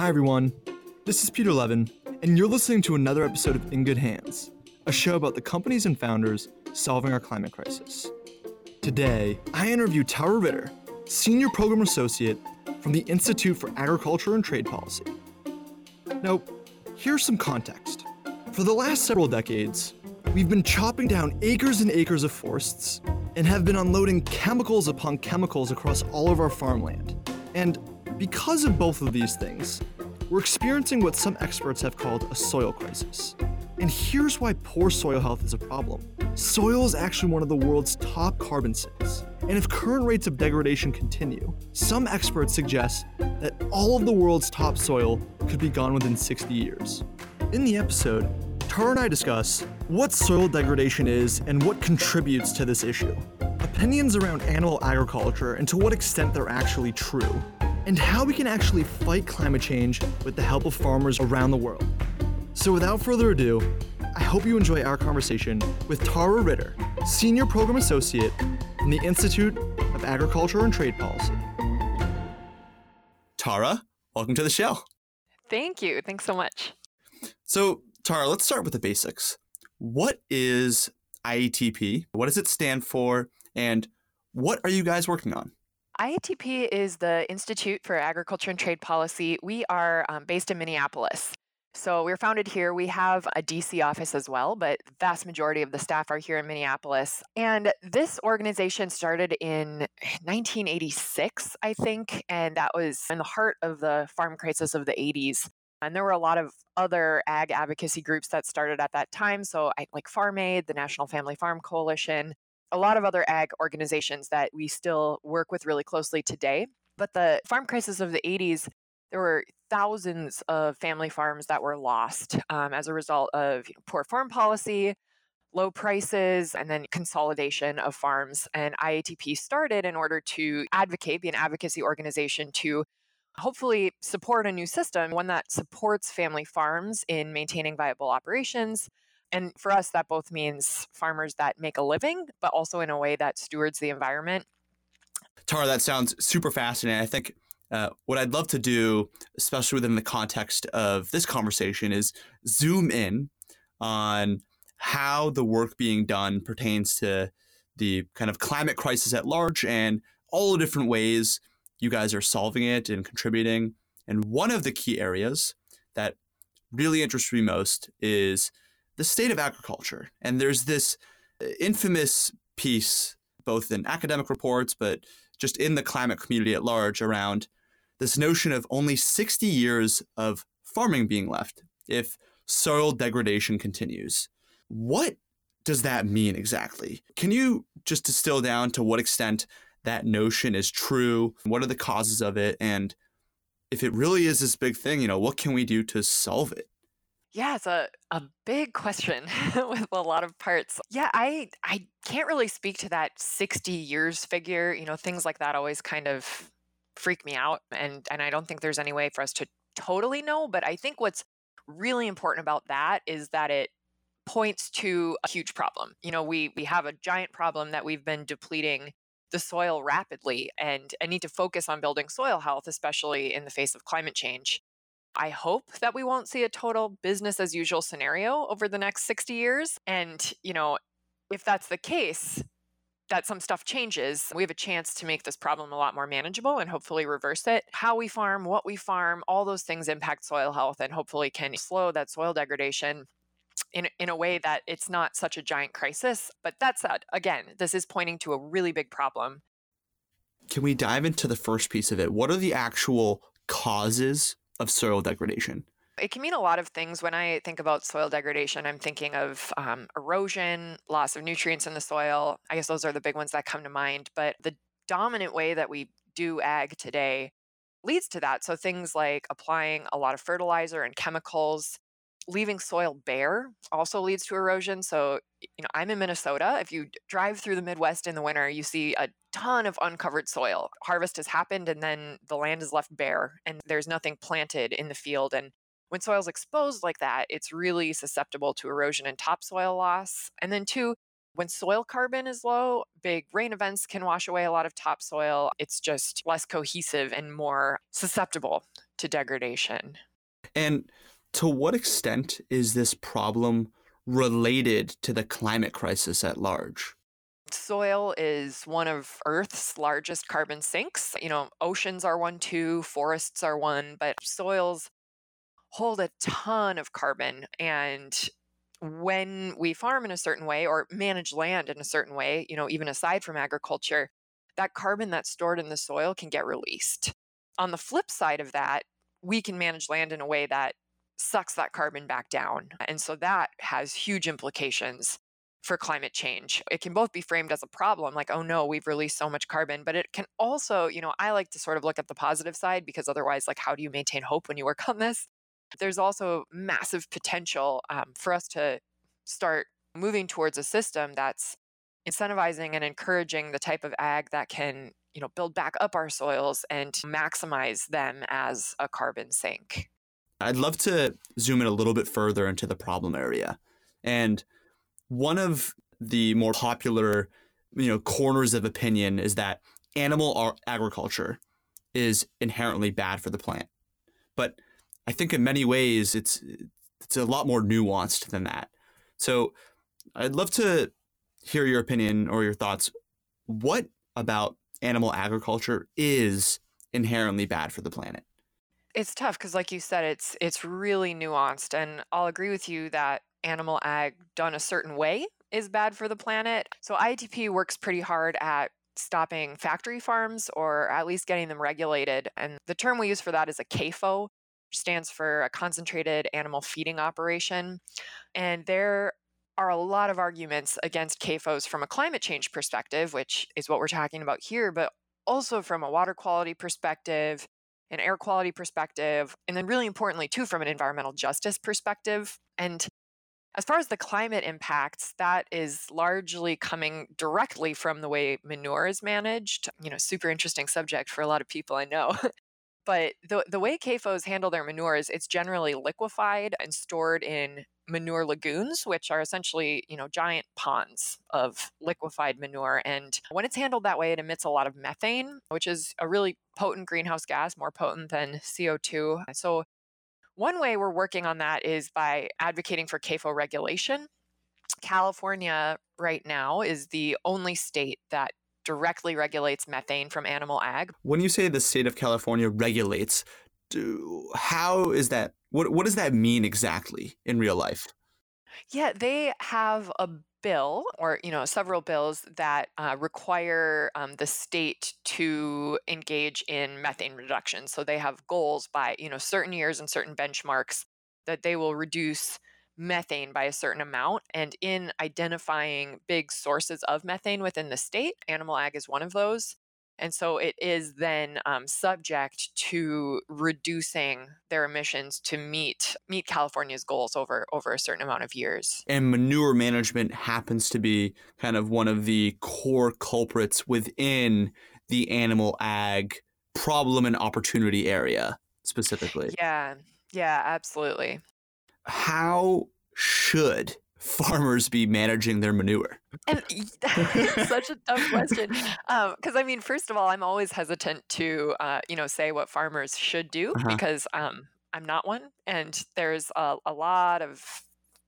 Hi, everyone. This is Peter Levin, and you're listening to another episode of In Good Hands, a show about the companies and founders solving our climate crisis. Today, I interview Tara Ritter, Senior Program Associate from the Institute for Agriculture and Trade Policy. Now, here's some context. For the last several decades, we've been chopping down acres and acres of forests and have been unloading chemicals upon chemicals across all of our farmland. And because of both of these things, we're experiencing what some experts have called a soil crisis. And here's why poor soil health is a problem. Soil is actually one of the world's top carbon sinks. And if current rates of degradation continue, some experts suggest that all of the world's topsoil could be gone within 60 years. In the episode, Tara and I discuss what soil degradation is and what contributes to this issue, opinions around animal agriculture and to what extent they're actually true, and how we can actually fight climate change with the help of farmers around the world. So, without further ado, I hope you enjoy our conversation with Tara Ritter, Senior Program Associate from the Institute of Agriculture and Trade Policy. Tara, welcome to the show. Thank you. Thanks so much. So, Tara, let's start with the basics. What is IATP? What does it stand for? And what are you guys working on? IATP is the Institute for Agriculture and Trade Policy. We are um, based in Minneapolis. So we are founded here. We have a DC office as well, but the vast majority of the staff are here in Minneapolis. And this organization started in 1986, I think, and that was in the heart of the farm crisis of the 80s. And there were a lot of other ag advocacy groups that started at that time. So, I, like Farm Aid, the National Family Farm Coalition, a lot of other ag organizations that we still work with really closely today. But the farm crisis of the 80s there were thousands of family farms that were lost um, as a result of you know, poor farm policy, low prices, and then consolidation of farms. And IATP started in order to advocate, be an advocacy organization to hopefully support a new system, one that supports family farms in maintaining viable operations. And for us, that both means farmers that make a living, but also in a way that stewards the environment. Tara, that sounds super fascinating. I think uh, what I'd love to do, especially within the context of this conversation, is zoom in on how the work being done pertains to the kind of climate crisis at large and all the different ways you guys are solving it and contributing. And one of the key areas that really interests me most is the state of agriculture. And there's this uh, infamous piece, both in academic reports, but just in the climate community at large, around this notion of only 60 years of farming being left if soil degradation continues. What does that mean exactly? Can you just distill down to what extent that notion is true? What are the causes of it? And if it really is this big thing, you know, what can we do to solve it? Yeah, it's a, a big question with a lot of parts. Yeah, I I can't really speak to that 60 years figure. You know, things like that always kind of freak me out and and I don't think there's any way for us to totally know, but I think what's really important about that is that it points to a huge problem. You know, we we have a giant problem that we've been depleting the soil rapidly and and need to focus on building soil health especially in the face of climate change. I hope that we won't see a total business as usual scenario over the next 60 years and, you know, if that's the case, that some stuff changes, we have a chance to make this problem a lot more manageable and hopefully reverse it. How we farm, what we farm, all those things impact soil health and hopefully can slow that soil degradation in, in a way that it's not such a giant crisis. But that said, again, this is pointing to a really big problem. Can we dive into the first piece of it? What are the actual causes of soil degradation? It can mean a lot of things. When I think about soil degradation, I'm thinking of um, erosion, loss of nutrients in the soil. I guess those are the big ones that come to mind. But the dominant way that we do ag today leads to that. So things like applying a lot of fertilizer and chemicals, leaving soil bare also leads to erosion. So, you know, I'm in Minnesota. If you drive through the Midwest in the winter, you see a ton of uncovered soil. Harvest has happened and then the land is left bare and there's nothing planted in the field. And when soil's exposed like that, it's really susceptible to erosion and topsoil loss. And then, two, When soil carbon is low, big rain events can wash away a lot of topsoil. It's just less cohesive and more susceptible to degradation. And to what extent is this problem related to the climate crisis at large? Soil is one of Earth's largest carbon sinks. You know, oceans are one too, forests are one, but soils hold a ton of carbon. And when we farm in a certain way or manage land in a certain way, you know, even aside from agriculture, that carbon that's stored in the soil can get released. On the flip side of that, we can manage land in a way that sucks that carbon back down. And so that has huge implications for climate change. It can both be framed as a problem, like, oh no, we've released so much carbon, but it can also, you know, I like to sort of look at the positive side because otherwise, like, how do you maintain hope when you work on this? There's also massive potential um, for us to start moving towards a system that's incentivizing and encouraging the type of ag that can you know build back up our soils and maximize them as a carbon sink i'd love to zoom in a little bit further into the problem area. And one of the more popular you know corners of opinion is that animal agriculture is inherently bad for the plant. But i think in many ways it's it's a lot more nuanced than that. So i'd love to hear your opinion or your thoughts. What about animal agriculture is inherently bad for the planet it's tough because like you said it's it's really nuanced and i'll agree with you that animal ag done a certain way is bad for the planet. So IATP works pretty hard at stopping factory farms or at least getting them regulated. And the term we use for that is a CAFO, which stands for a concentrated animal feeding operation. And there are a lot of arguments against CAFOs from a climate change perspective, which is what we're talking about here, but also from a water quality perspective, an air quality perspective, and then really importantly, too, from an environmental justice perspective. And as far as the climate impacts, that is largely coming directly from the way manure is managed. You know, super interesting subject for a lot of people I know. but the, the way CAFOs handle their manure is it's generally liquefied and stored in manure lagoons, which are essentially, you know, giant ponds of liquefied manure. And when it's handled that way, it emits a lot of methane, which is a really potent greenhouse gas, more potent than CO2. So one way we're working on that is by advocating for CAFO regulation. California right now is the only state that directly regulates methane from animal ag. When you say the state of California regulates, do, how is that? What, what does that mean exactly in real life? Yeah, they have a bill or you know several bills that uh, require um, the state to engage in methane reduction so they have goals by you know certain years and certain benchmarks that they will reduce methane by a certain amount and in identifying big sources of methane within the state animal ag is one of those and so it is then um, subject to reducing their emissions to meet meet California's goals over over a certain amount of years. And manure management happens to be kind of one of the core culprits within the animal ag problem and opportunity area specifically. Yeah. Yeah, absolutely. How should farmers be managing their manure? And such a tough question. Because um, I mean, first of all, I'm always hesitant to, uh, you know, say what farmers should do uh-huh. because um, I'm not one, and there's a, a lot of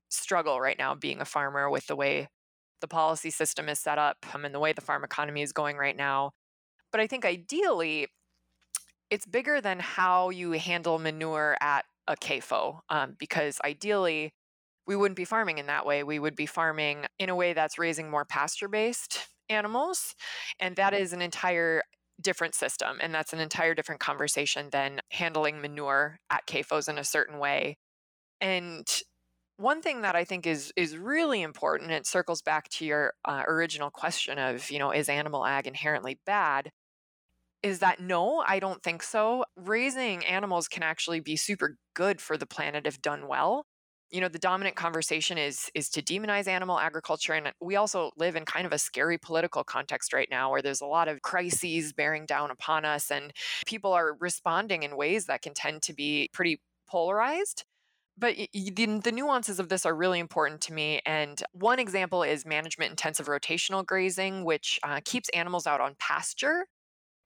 struggle right now being a farmer with the way the policy system is set up um, and the way the farm economy is going right now. But I think ideally, it's bigger than how you handle manure at a CAFO, um, because ideally, we wouldn't be farming in that way. We would be farming in a way that's raising more pasture based animals. And that is an entire different system. And that's an entire different conversation than handling manure at CAFOs in a certain way. And one thing that I think is is really important, it circles back to your uh, original question of, you know, is animal ag inherently bad? Is that no, I don't think so. Raising animals can actually be super good for the planet if done well you know the dominant conversation is is to demonize animal agriculture and we also live in kind of a scary political context right now where there's a lot of crises bearing down upon us and people are responding in ways that can tend to be pretty polarized but the, the nuances of this are really important to me. And one example is management intensive rotational grazing, which uh, keeps animals out on pasture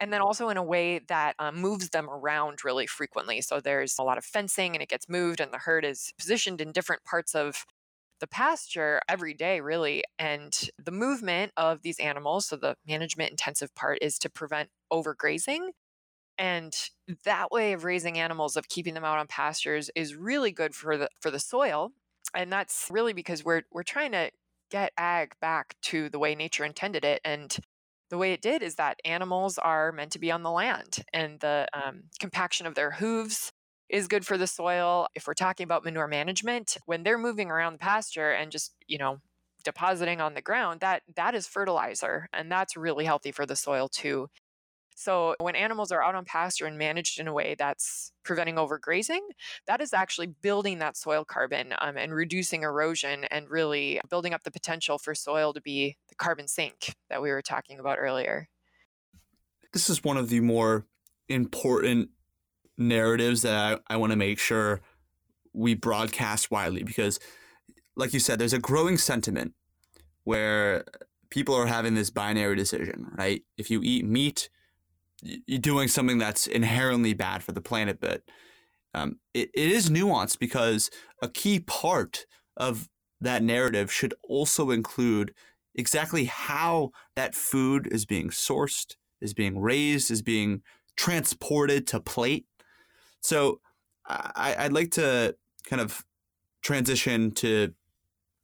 and then also in a way that um, moves them around really frequently. So there's a lot of fencing and it gets moved, and the herd is positioned in different parts of the pasture every day, really. And the movement of these animals, so the management intensive part, is to prevent overgrazing. And that way of raising animals, of keeping them out on pastures, is really good for the for the soil. And that's really because we're we're trying to get ag back to the way nature intended it. And the way it did is that animals are meant to be on the land, and the um, compaction of their hooves is good for the soil. If we're talking about manure management, when they're moving around the pasture and just, you know, depositing on the ground, that that is fertilizer and that's really healthy for the soil too. So when animals are out on pasture and managed in a way that's preventing overgrazing, that is actually building that soil carbon um, and reducing erosion and really building up the potential for soil to be the carbon sink that we were talking about earlier. This is one of the more important narratives that I, I want to make sure we broadcast widely because, like you said, there's a growing sentiment where people are having this binary decision, right? If you eat meat, doing something that's inherently bad for the planet, but um, it, it is nuanced because a key part of that narrative should also include exactly how that food is being sourced, is being raised, is being transported to plate. So I, I'd like to kind of transition to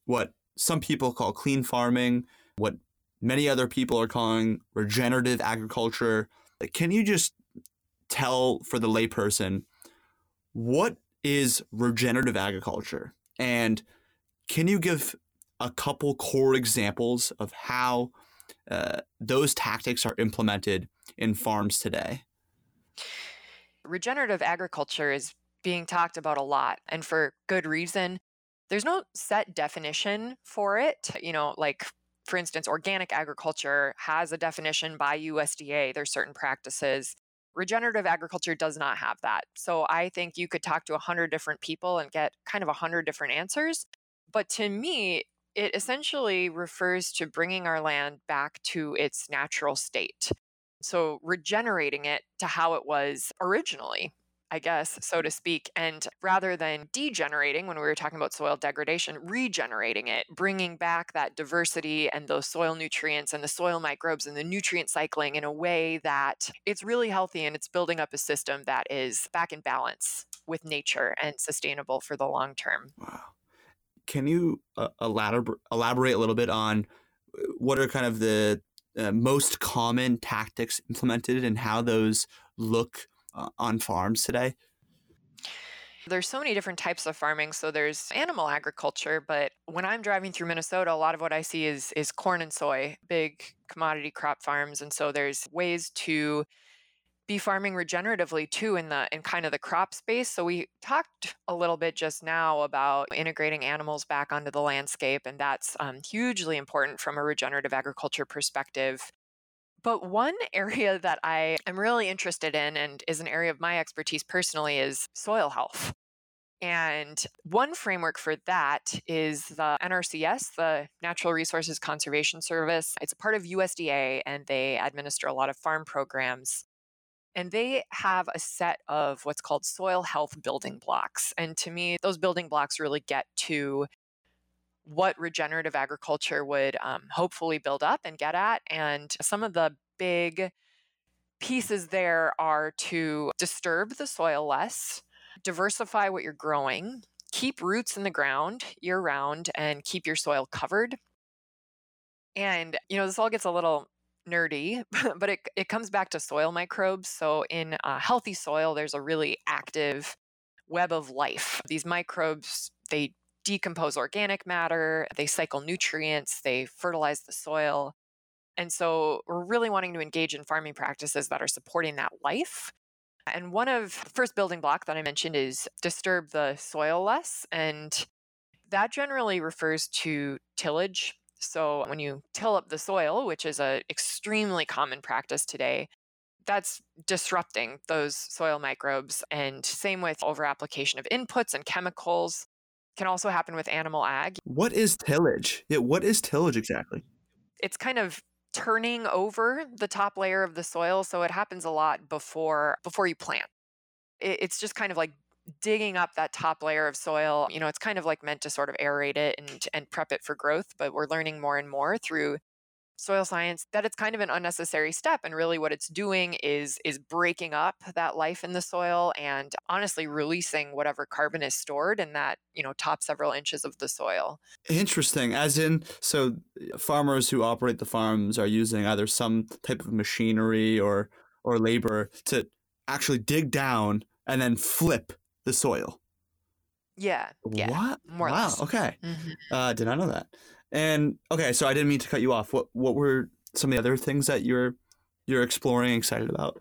what some people call clean farming, what many other people are calling regenerative agriculture. Can you just tell for the layperson what is regenerative agriculture? And can you give a couple core examples of how uh, those tactics are implemented in farms today? regenerative agriculture is being talked about a lot and for good reason. There's no set definition for it. You know, like for instance, organic agriculture has a definition by USDA. There's certain practices. Regenerative agriculture does not have that. So I think you could talk to 100 different people and get kind of 100 different answers. But to me, it essentially refers to bringing our land back to its natural state. So regenerating it to how it was originally, I guess, so to speak. And rather than degenerating, when we were talking about soil degradation, regenerating it, bringing back that diversity and those soil nutrients and the soil microbes and the nutrient cycling in a way that it's really healthy and it's building up a system that is back in balance with nature and sustainable for the long term. Wow. Can you uh, elaborate, a little bit on uh, what are kind of the uh, most common tactics implemented and how those look uh, on farms today? There's so many different types of farming. So there's animal agriculture, but when I'm driving through Minnesota, a lot of what I see is is corn and soy, big commodity crop farms. And so there's ways to be farming regeneratively too in the in kind of the crop space. So we talked a little bit just now about integrating animals back onto the landscape, and that's um, hugely important from a regenerative agriculture perspective. But one area that I am really interested in and is an area of my expertise personally is soil health. And one framework for that is the NRCS, the Natural Resources Conservation Service. It's a part of USDA and they administer a lot of farm programs. And they have a set of what's called soil health building blocks. And to me, those building blocks really get to what regenerative agriculture would um, hopefully build up and get at. And some of the big pieces there are to disturb the soil less, diversify what you're growing, keep roots in the ground year round, and keep your soil covered. And, you know, this all gets a little nerdy, but it, it comes back to soil microbes. So, in healthy soil, there's a really active web of life. These microbes, they decompose organic matter, they cycle nutrients, they fertilize the soil. And so, we're really wanting to engage in farming practices that are supporting that life. And one of the first building block that I mentioned is disturb the soil less. And that generally refers to tillage so when you till up the soil, which is an extremely common practice today, that's disrupting those soil microbes. And same with over application of inputs and chemicals. Can also happen with animal ag. What is tillage? Yeah, what is tillage exactly? It's kind of turning over the top layer of the soil, so it happens a lot before before you plant. It's just kind of like digging up that top layer of soil. You know, it's kind of like meant to sort of aerate it and and prep it for growth, but we're learning more and more through soil science that it's kind of an unnecessary step and really what it's doing is is breaking up that life in the soil and honestly releasing whatever carbon is stored in that you know top several inches of the soil. Interesting as in so uh, farmers who operate the farms are using either some type of machinery or or labor to actually dig down and then flip the soil yeah yeah what more wow okay mm-hmm. uh did i know that and okay, so I didn't mean to cut you off. What what were some of the other things that you're you're exploring, excited about?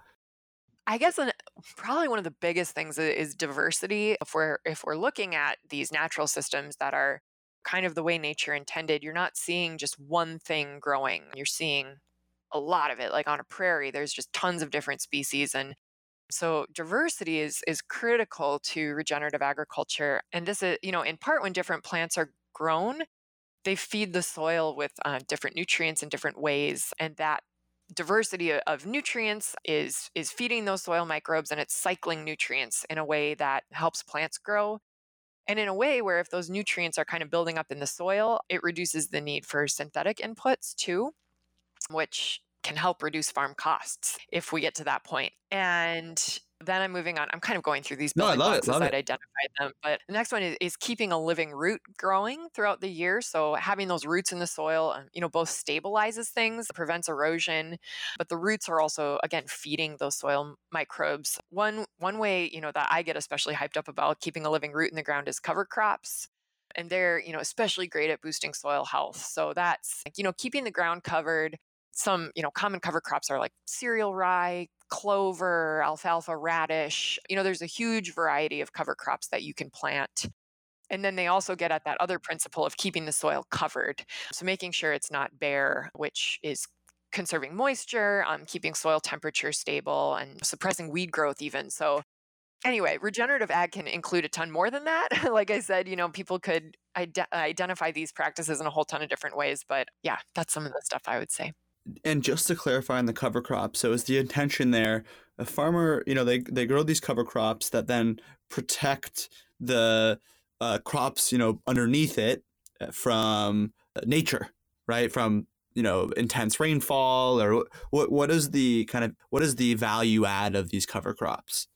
I guess an, probably one of the biggest things is diversity. If we're if we're looking at these natural systems that are kind of the way nature intended, you're not seeing just one thing growing. You're seeing a lot of it. Like on a prairie, there's just tons of different species and so diversity is is critical to regenerative agriculture. And this is, you know, in part when different plants are grown, they feed the soil with uh, different nutrients in different ways and that diversity of nutrients is is feeding those soil microbes and it's cycling nutrients in a way that helps plants grow and in a way where if those nutrients are kind of building up in the soil it reduces the need for synthetic inputs too which can help reduce farm costs if we get to that point. and then I'm moving on. I'm kind of going through these building no, I love blocks as. I'd identified them. But the next one is, is keeping a living root growing throughout the year. So having those roots in the soil, um, you know, both stabilizes things, prevents erosion, but the roots are also again feeding those soil microbes. One one way, you know, that I get especially hyped up about keeping a living root in the ground is cover crops and they're you know especially great at boosting soil health so that's you know keeping the ground covered some you know common cover crops are like cereal rye clover, alfalfa, radish. You know, there's a huge variety of cover crops that you can plant. And then they also get at that other principle of keeping the soil covered. So making sure it's not bare, which is conserving moisture, um, keeping soil temperature stable, and suppressing weed growth, even. So, anyway, regenerative ag can include a ton more than that. like I said, you know, people could ide- identify these practices in a whole ton of different ways. But yeah, that's some of the stuff I would say and just to clarify on the cover crop, so is the intention there a farmer, you know, they they grow these cover crops that then protect the uh, crops, you know, underneath it uh, from uh, nature, right? From you know intense rainfall, or what what is the kind of what is the value add of these cover crops?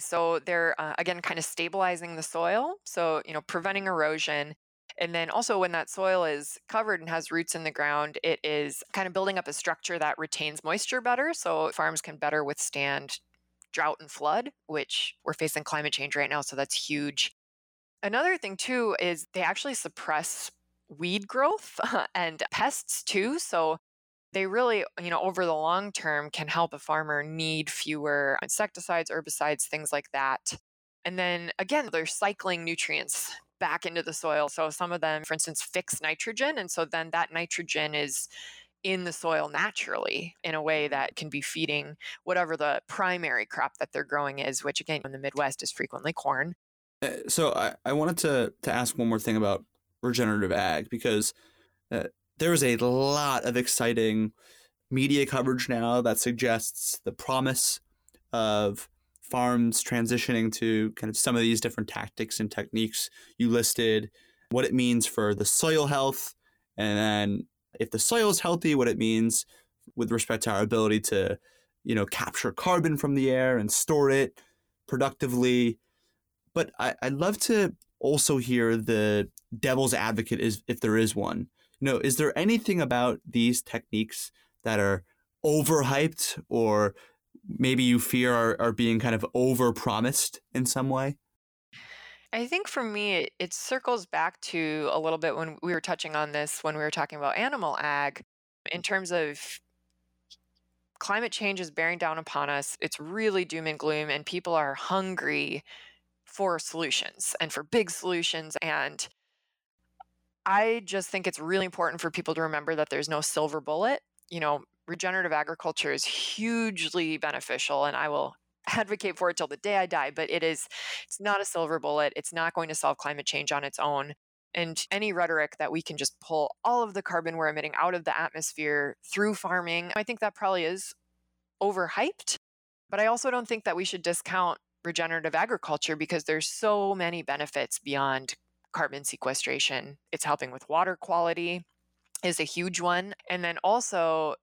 So they're uh, again kind of stabilizing the soil, so you know preventing erosion and then also, when that soil is covered and has roots in the ground, it is kind of building up a structure that retains moisture better. So farms can better withstand drought and flood, which we're facing climate change right now. So that's huge. Another thing, too, is they actually suppress weed growth and pests, too. So they really, you know, over the long term can help a farmer need fewer insecticides, herbicides, things like that. And then again, they're cycling nutrients back into the soil. So some of them, for instance, fix nitrogen. And so then that nitrogen is in the soil naturally in a way that can be feeding whatever the primary crop that they're growing is, which again in the Midwest is frequently corn. Uh, so I, I wanted to, to ask one more thing about regenerative ag because uh, there is a lot of exciting media coverage now that suggests the promise of farms transitioning to kind of some of these different tactics and techniques you listed, what it means for the soil health, and then if the soil is healthy, what it means with respect to our ability to, you know, capture carbon from the air and store it productively. But I, I'd love to also hear the devil's advocate is if there is one. You know, is there anything about these techniques that are overhyped or maybe you fear are, are being kind of over promised in some way? I think for me, it, it circles back to a little bit when we were touching on this when we were talking about animal ag in terms of climate change is bearing down upon us. It's really doom and gloom, and people are hungry for solutions and for big solutions. And I just think it's really important for people to remember that there's no silver bullet. You know, regenerative agriculture is hugely beneficial and I will advocate for it till the day I die, but it is it's not a silver bullet. It's not going to solve climate change on its own. And any rhetoric that we can just pull all of the carbon we're emitting out of the atmosphere through farming, I think that probably is overhyped. But I also don't think that we should discount regenerative agriculture because there's so many benefits beyond carbon sequestration. It's helping with water quality is a huge one. And then also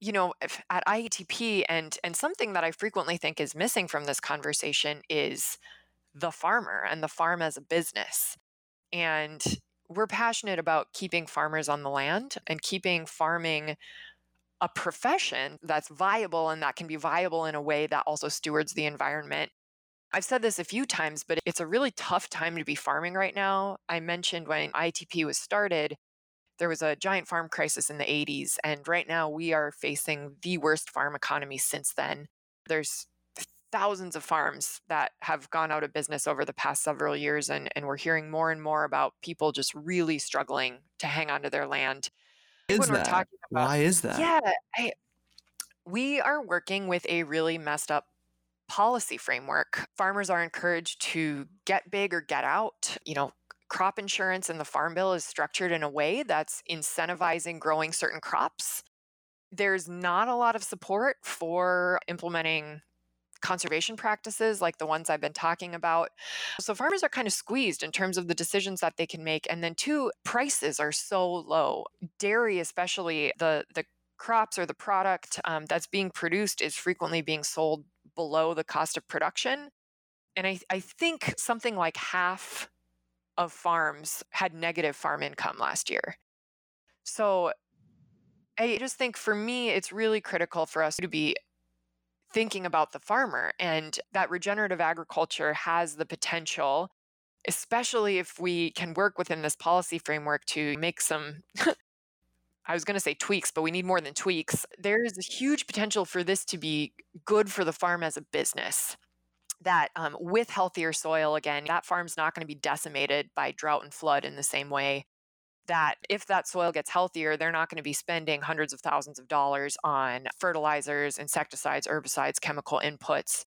you know at IATP and and something that I frequently think is missing from this conversation is the farmer and the farm as a business. And we're passionate about keeping farmers on the land and keeping farming a profession that's viable and that can be viable in a way that also stewards the environment. I've said this a few times, but it's a really tough time to be farming right now. I mentioned when ITP was started, there was a giant farm crisis in the 80s, and right now we are facing the worst farm economy since then. There's thousands of farms that have gone out of business over the past several years, and, and we're hearing more and more about people just really struggling to hang on to their land. Is that? About, Why is that? Yeah, I, we are working with a really messed up policy framework. Farmers are encouraged to get big or get out. You know, crop insurance and the Farm Bill is structured in a way that's incentivizing growing certain crops. There's not a lot of support for implementing conservation practices like the ones I've been talking about. So farmers are kind of squeezed in terms of the decisions that they can make. And then two, prices are so low. Dairy, especially the the crops or the product um, that's being produced is frequently being sold below the cost of production. And I, I think something like half of farms had negative farm income last year. So I just think for me, it's really critical for us to be thinking about the farmer and that regenerative agriculture has the potential especially if we can work within this policy framework to make some I was going to say tweaks, but we need more than tweaks. There's a huge potential for this to be good for the farm as a business. That um, with healthier soil, again, that farm's not going to be decimated by drought and flood in the same way that if that soil gets healthier, they're not going to be spending hundreds of thousands of dollars on fertilizers, insecticides, herbicides, chemical inputs.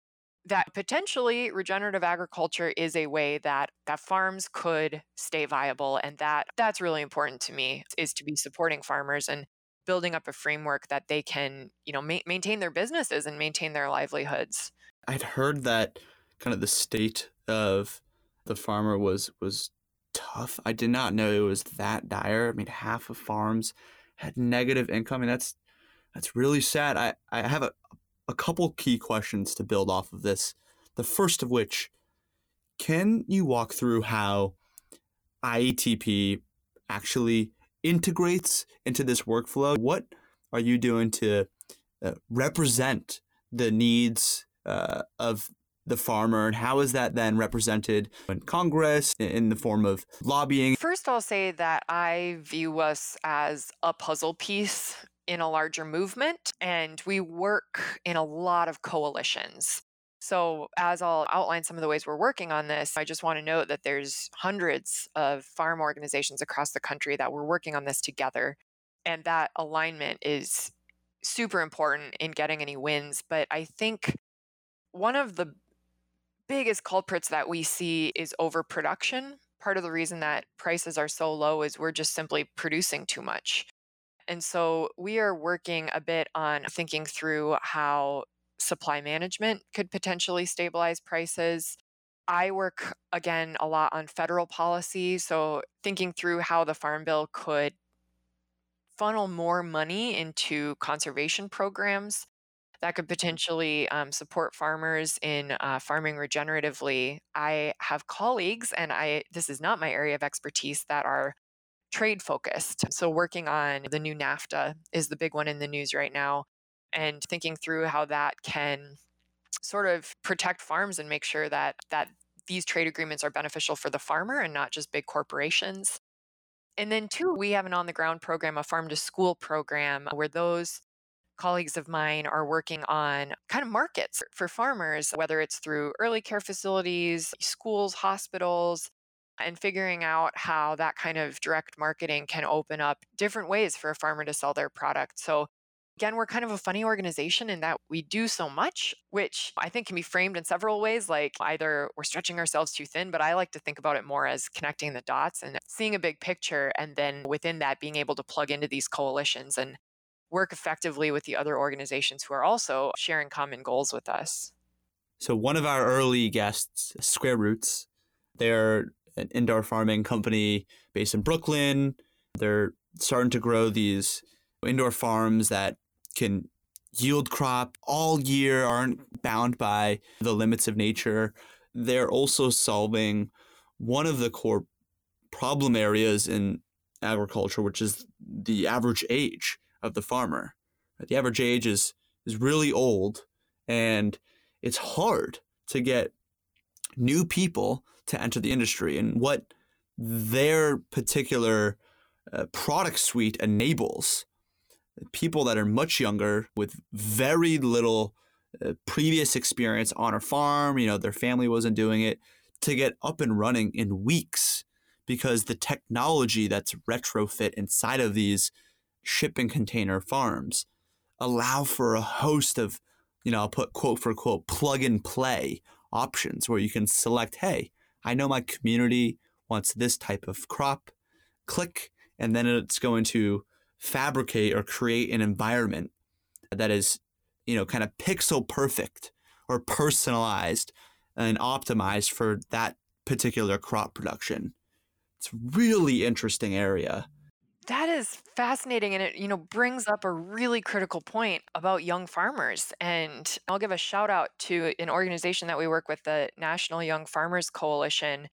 That potentially regenerative agriculture is a way that that farms could stay viable and that that's really important to me is to be supporting farmers and building up a framework that they can, you know, ma- maintain their businesses and maintain their livelihoods. I'd heard that kind of the state of the farmer was was tough. I did not know it was that dire. I mean, half of farms had negative income, and that's that's really sad. I, I have a, a couple key questions to build off of this. The first of which, can you walk through how IATP actually integrates into this workflow? What are you doing to uh, represent the needs uh, of the farmer and how is that then represented in Congress in the form of lobbying? First, I'll say that I view us as a puzzle piece in a larger movement, and we work in a lot of coalitions. So, as I'll outline some of the ways we're working on this, I just want to note that there's hundreds of farm organizations across the country that we're working on this together. And that alignment is super important in getting any wins. But I think one of the biggest culprits that we see is overproduction. Part of the reason that prices are so low is we're just simply producing too much. And so we are working a bit on thinking through how supply management could potentially stabilize prices. I work again a lot on federal policy. So thinking through how the Farm Bill could funnel more money into conservation programs that could potentially um, support farmers in uh, farming regeneratively. I have colleagues, and I this is not my area of expertise, that are trade focused. So working on the new NAFTA is the big one in the news right now, and thinking through how that can sort of protect farms and make sure that that these trade agreements are beneficial for the farmer and not just big corporations. And then, two, we have an on the ground program, a farm to school program, where those colleagues of mine are working on kind of markets for farmers, whether it's through early care facilities, schools, hospitals, and figuring out how that kind of direct marketing can open up different ways for a farmer to sell their product. So Again, we're kind of a funny organization in that we do so much, which I think can be framed in several ways. Like either we're stretching ourselves too thin, but I like to think about it more as connecting the dots and seeing a big picture. And then within that, being able to plug into these coalitions and work effectively with the other organizations who are also sharing common goals with us. So, one of our early guests, Square Roots, they're an indoor farming company based in Brooklyn. They're starting to grow these indoor farms that can yield crop all year, aren't bound by the limits of nature. They're also solving one of the core problem areas in agriculture, which is the average age of the farmer. The average age is is really old, and it's hard to get new people to enter the industry. And what their particular uh, product suite enables people that are much younger with very little uh, previous experience on a farm, you know, their family wasn't doing it, to get up and running in weeks because the technology that's retrofit inside of these shipping container farms allow for a host of, you know, I'll put quote for quote plug and play options where you can select, hey, I know my community wants this type of crop, click, and then it's going to fabricate or create an environment that is, you know, kind of pixel perfect or personalized and optimized for that particular crop production. It's really interesting area. That is fascinating and it you know brings up a really critical point about young farmers and I'll give a shout out to an organization that we work with the National Young Farmers Coalition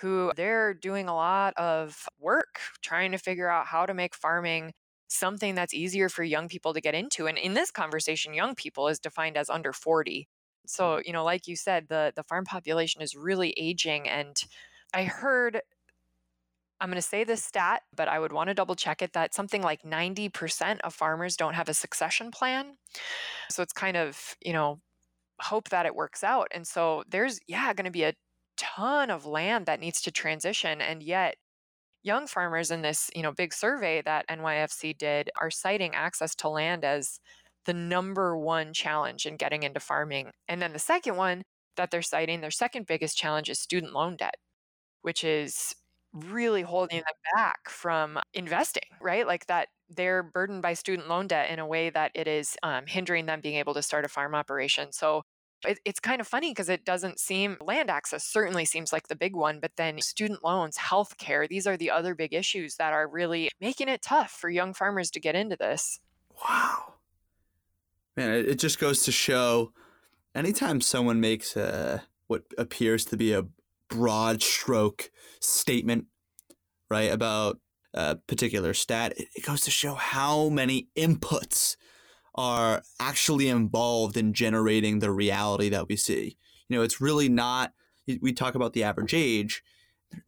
who they're doing a lot of work trying to figure out how to make farming something that's easier for young people to get into. And in this conversation, young people is defined as under 40. So, you know, like you said, the the farm population is really aging and I heard I'm going to say this stat, but I would want to double check it that something like 90% of farmers don't have a succession plan. So it's kind of, you know, hope that it works out. And so there's yeah, going to be a ton of land that needs to transition and yet young farmers in this you know big survey that NYFC did are citing access to land as the number one challenge in getting into farming and then the second one that they're citing their second biggest challenge is student loan debt which is really holding them back from investing right like that they're burdened by student loan debt in a way that it is um, hindering them being able to start a farm operation so it, it's kind of funny because it doesn't seem land access certainly seems like the big one, but then student loans, healthcare, these are the other big issues that are really making it tough for young farmers to get into this. Wow. Man, it, it just goes to show anytime someone makes a what appears to be a broad stroke statement, right, about a particular stat, it, goes to show how many inputs are actually involved in generating the reality that we see. You know, it's really not, we talk about the average age.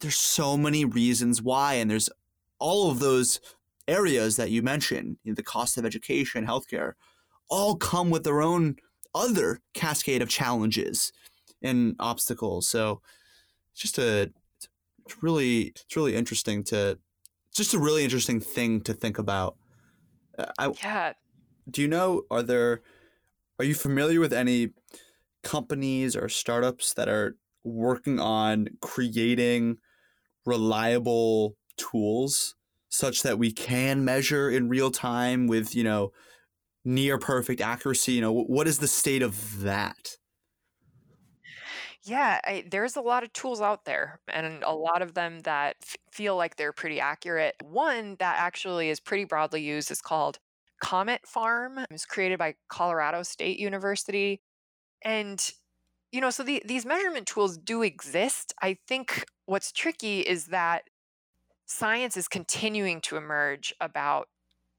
There's so many reasons why, and there's all of those areas that you mentioned, you know, the cost of education, healthcare, all come with their own other cascade of challenges and obstacles. So it's just a, it's really, it's really interesting to, just a really interesting thing to think about. Uh, I, yeah, do you know are there are you familiar with any companies or startups that are working on creating reliable tools such that we can measure in real time with you know near perfect accuracy? You know what is the state of that yeah, I, there's a lot of tools out there, and a lot of them that f- feel like they're pretty accurate. One that actually is pretty broadly used is called Comet Farm. It was created by Colorado State University. And, you know, so the, these measurement tools do exist. I think what's tricky is that science is continuing to emerge about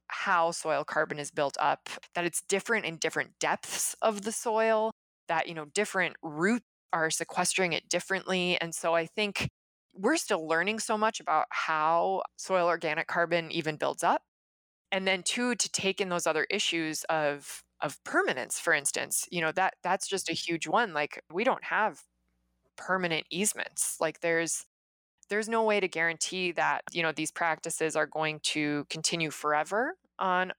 how soil carbon is built up, that it's different in different depths of the soil, that, you know, different roots are sequestering it differently. And so I think we're still learning so much about how soil organic carbon even builds up and then two to take in those other issues of of permanence for instance you know that that's just a huge one like we don't have permanent easements like there's there's no way to guarantee that you know these practices are going to continue forever on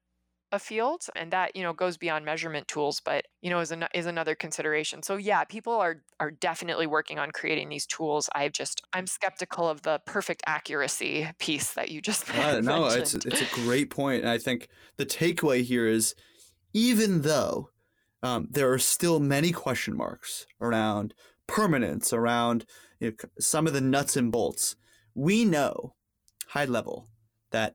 a field and that you know goes beyond measurement tools but you know is, an, is another consideration. So yeah people are are definitely working on creating these tools. I just i'm skeptical of the perfect accuracy piece that you just uh, no it's it's a great point and i think the takeaway here is even though um, there are still many question marks around permanence around you know, some of the nuts and bolts we know high level that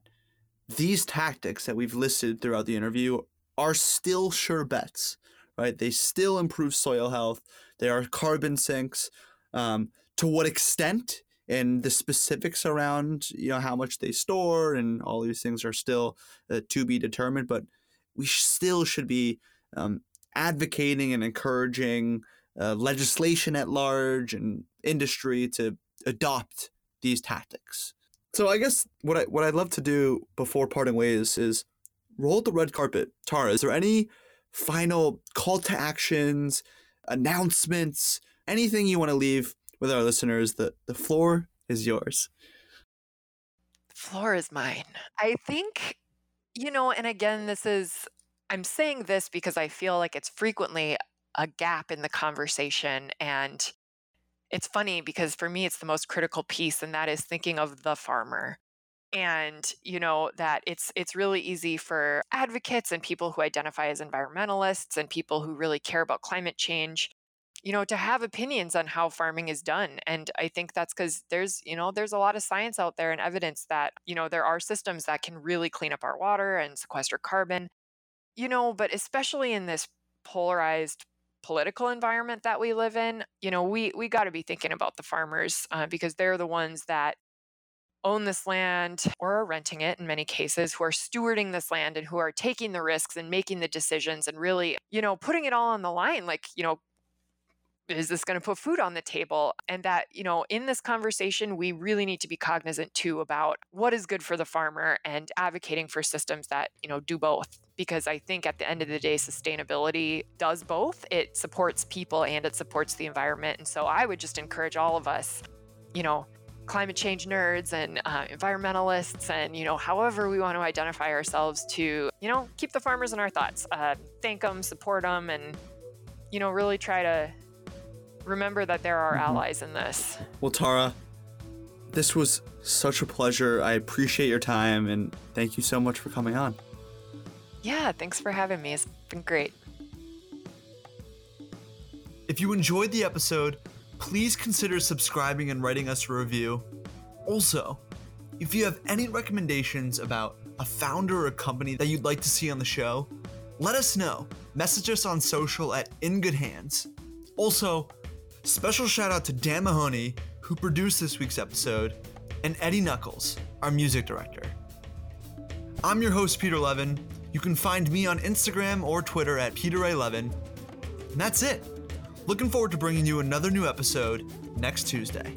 these tactics that we've listed throughout the interview are still sure bets, right? They still improve soil health. They are carbon sinks. Um, to what extent and the specifics around you know how much they store and all these things are still uh, to be determined. But we still should be um, advocating and encouraging uh, legislation at large and industry to adopt these tactics. So I guess what I what I'd love to do before parting ways is roll the red carpet. Tara, is there any final call to actions, announcements, anything you want to leave with our listeners? The the floor is yours. The floor is mine. I think, you know, and again, this is I'm saying this because I feel like it's frequently a gap in the conversation and it's funny because for me it's the most critical piece and that is thinking of the farmer. And you know that it's it's really easy for advocates and people who identify as environmentalists and people who really care about climate change you know to have opinions on how farming is done. And i think that's cuz there's you know there's a lot of science out there and evidence that you know there are systems that can really clean up our water and sequester carbon you know but especially in this polarized political environment that we live in, you know, we we got to be thinking about the farmers uh, because they're the ones that own this land or are renting it in many cases, who are stewarding this land and who are taking the risks and making the decisions and really, you know, putting it all on the line, like, you know, is this going to put food on the table? And that you know in this conversation we really need to be cognizant too about what is good for the farmer and advocating for systems that you know do both. Because i think at the end of the day sustainability does both. It supports people and it supports the environment. And so i would just encourage all of us you know climate change nerds and uh, environmentalists and you know however we want to identify ourselves to you know keep the farmers in our thoughts uh, thank them support them and you know really try to remember that there are mm-hmm. allies in this. Well, Tara, this was such a pleasure. I appreciate your time and thank you so much for coming on. Yeah, thanks for having me. It's been great. If you enjoyed the episode, please consider subscribing and writing us a review. Also, if you have any recommendations about a founder or a company that you'd like to see on the show, let us know. Message us on social at In Good Hands. Also, Special shout out to Dan Mahoney, who produced this week's episode, and Eddie Knuckles, our music director. I'm your host, Peter Levin. You can find me on Instagram or Twitter at Peter A. Levin. And that's it. Looking forward to bringing you another new episode next Tuesday.